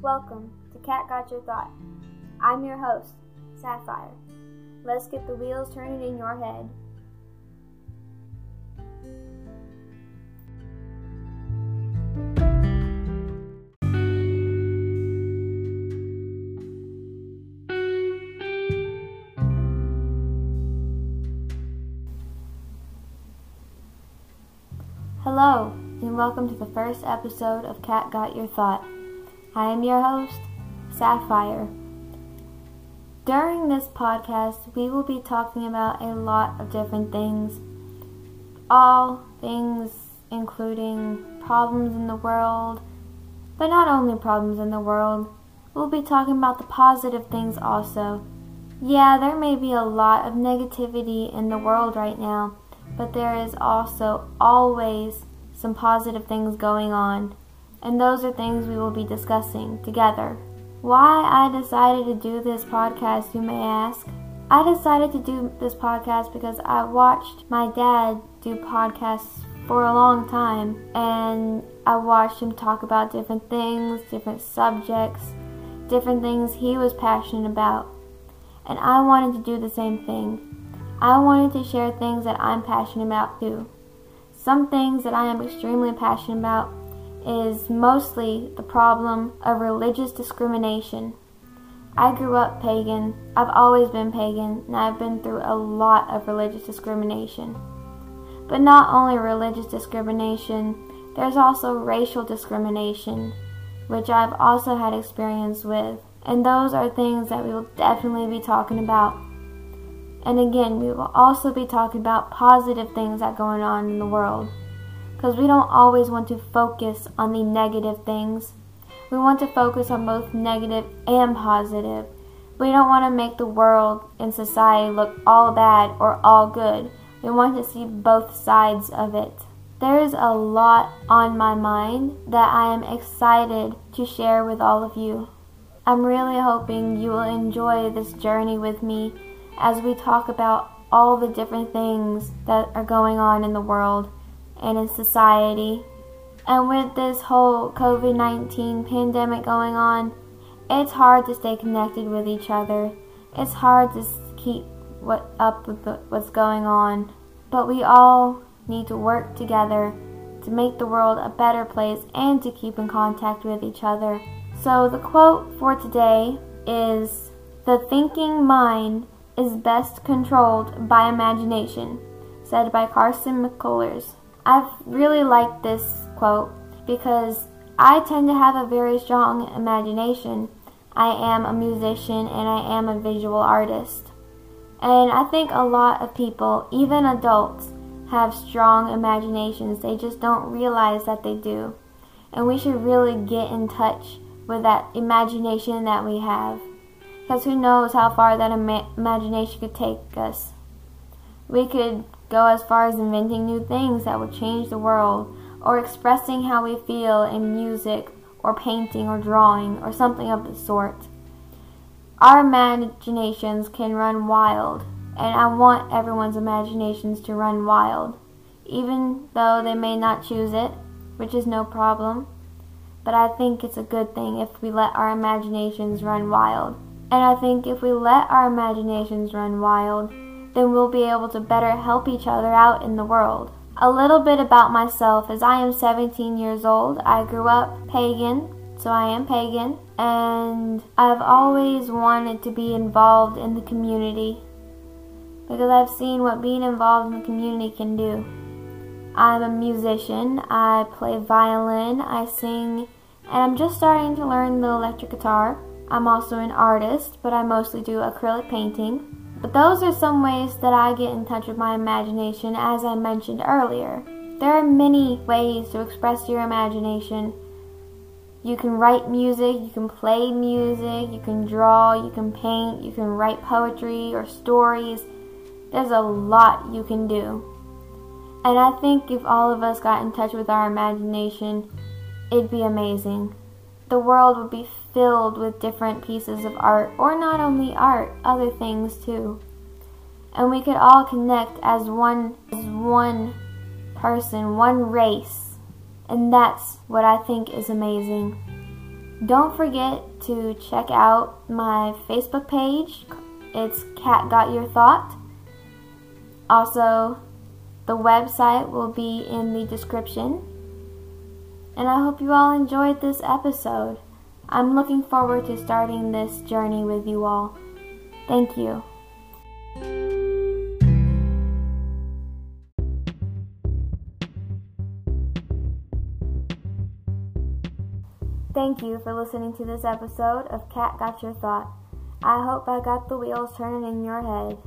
Welcome to Cat Got Your Thought. I'm your host, Sapphire. Let's get the wheels turning in your head. Hello, and welcome to the first episode of Cat Got Your Thought. I am your host, Sapphire. During this podcast, we will be talking about a lot of different things. All things including problems in the world, but not only problems in the world. We'll be talking about the positive things also. Yeah, there may be a lot of negativity in the world right now but there is also always some positive things going on, and those are things we will be discussing together. Why I decided to do this podcast, you may ask. I decided to do this podcast because I watched my dad do podcasts for a long time, and I watched him talk about different things, different subjects, different things he was passionate about. And I wanted to do the same thing. I wanted to share things that I'm passionate about too. Some things that I am extremely passionate about is mostly the problem of religious discrimination. I grew up pagan. I've always been pagan, and I've been through a lot of religious discrimination. But not only religious discrimination, there's also racial discrimination, which I've also had experience with. And those are things that we will definitely be talking about and again, we will also be talking about positive things that are going on in the world. Because we don't always want to focus on the negative things. We want to focus on both negative and positive. We don't want to make the world and society look all bad or all good. We want to see both sides of it. There is a lot on my mind that I am excited to share with all of you. I'm really hoping you will enjoy this journey with me as we talk about all the different things that are going on in the world and in society. And with this whole COVID 19 pandemic going on, it's hard to stay connected with each other. It's hard to keep what up with what's going on. But we all need to work together to make the world a better place and to keep in contact with each other. So the quote for today is The thinking mind is best controlled by imagination, said by Carson McCullers. I've really liked this quote because I tend to have a very strong imagination. I am a musician and I am a visual artist. And I think a lot of people, even adults, have strong imaginations. They just don't realize that they do. And we should really get in touch with that imagination that we have because who knows how far that ima imagination could take us. We could go as far as inventing new things that would change the world, or expressing how we feel in music, or painting, or drawing, or something of the sort. Our imaginations can run wild, and I want everyone's imaginations to run wild, even though they may not choose it, which is no problem. But I think it's a good thing if we let our imaginations run wild. And I think if we let our imaginations run wild, then we'll be able to better help each other out in the world. A little bit about myself as I am 17 years old. I grew up pagan, so I am pagan, and I've always wanted to be involved in the community because I've seen what being involved in the community can do. I'm a musician, I play violin, I sing, and I'm just starting to learn the electric guitar. I'm also an artist, but I mostly do acrylic painting. But those are some ways that I get in touch with my imagination, as I mentioned earlier. There are many ways to express your imagination. You can write music, you can play music, you can draw, you can paint, you can write poetry or stories. There's a lot you can do. And I think if all of us got in touch with our imagination, it'd be amazing. The world would be filled with different pieces of art, or not only art, other things too. And we could all connect as one, as one person, one race. And that's what I think is amazing. Don't forget to check out my Facebook page. It's Cat Got Your Thought. Also, the website will be in the description. And I hope you all enjoyed this episode. I'm looking forward to starting this journey with you all. Thank you. Thank you for listening to this episode of Cat Got Your Thought. I hope I got the wheels turning in your head.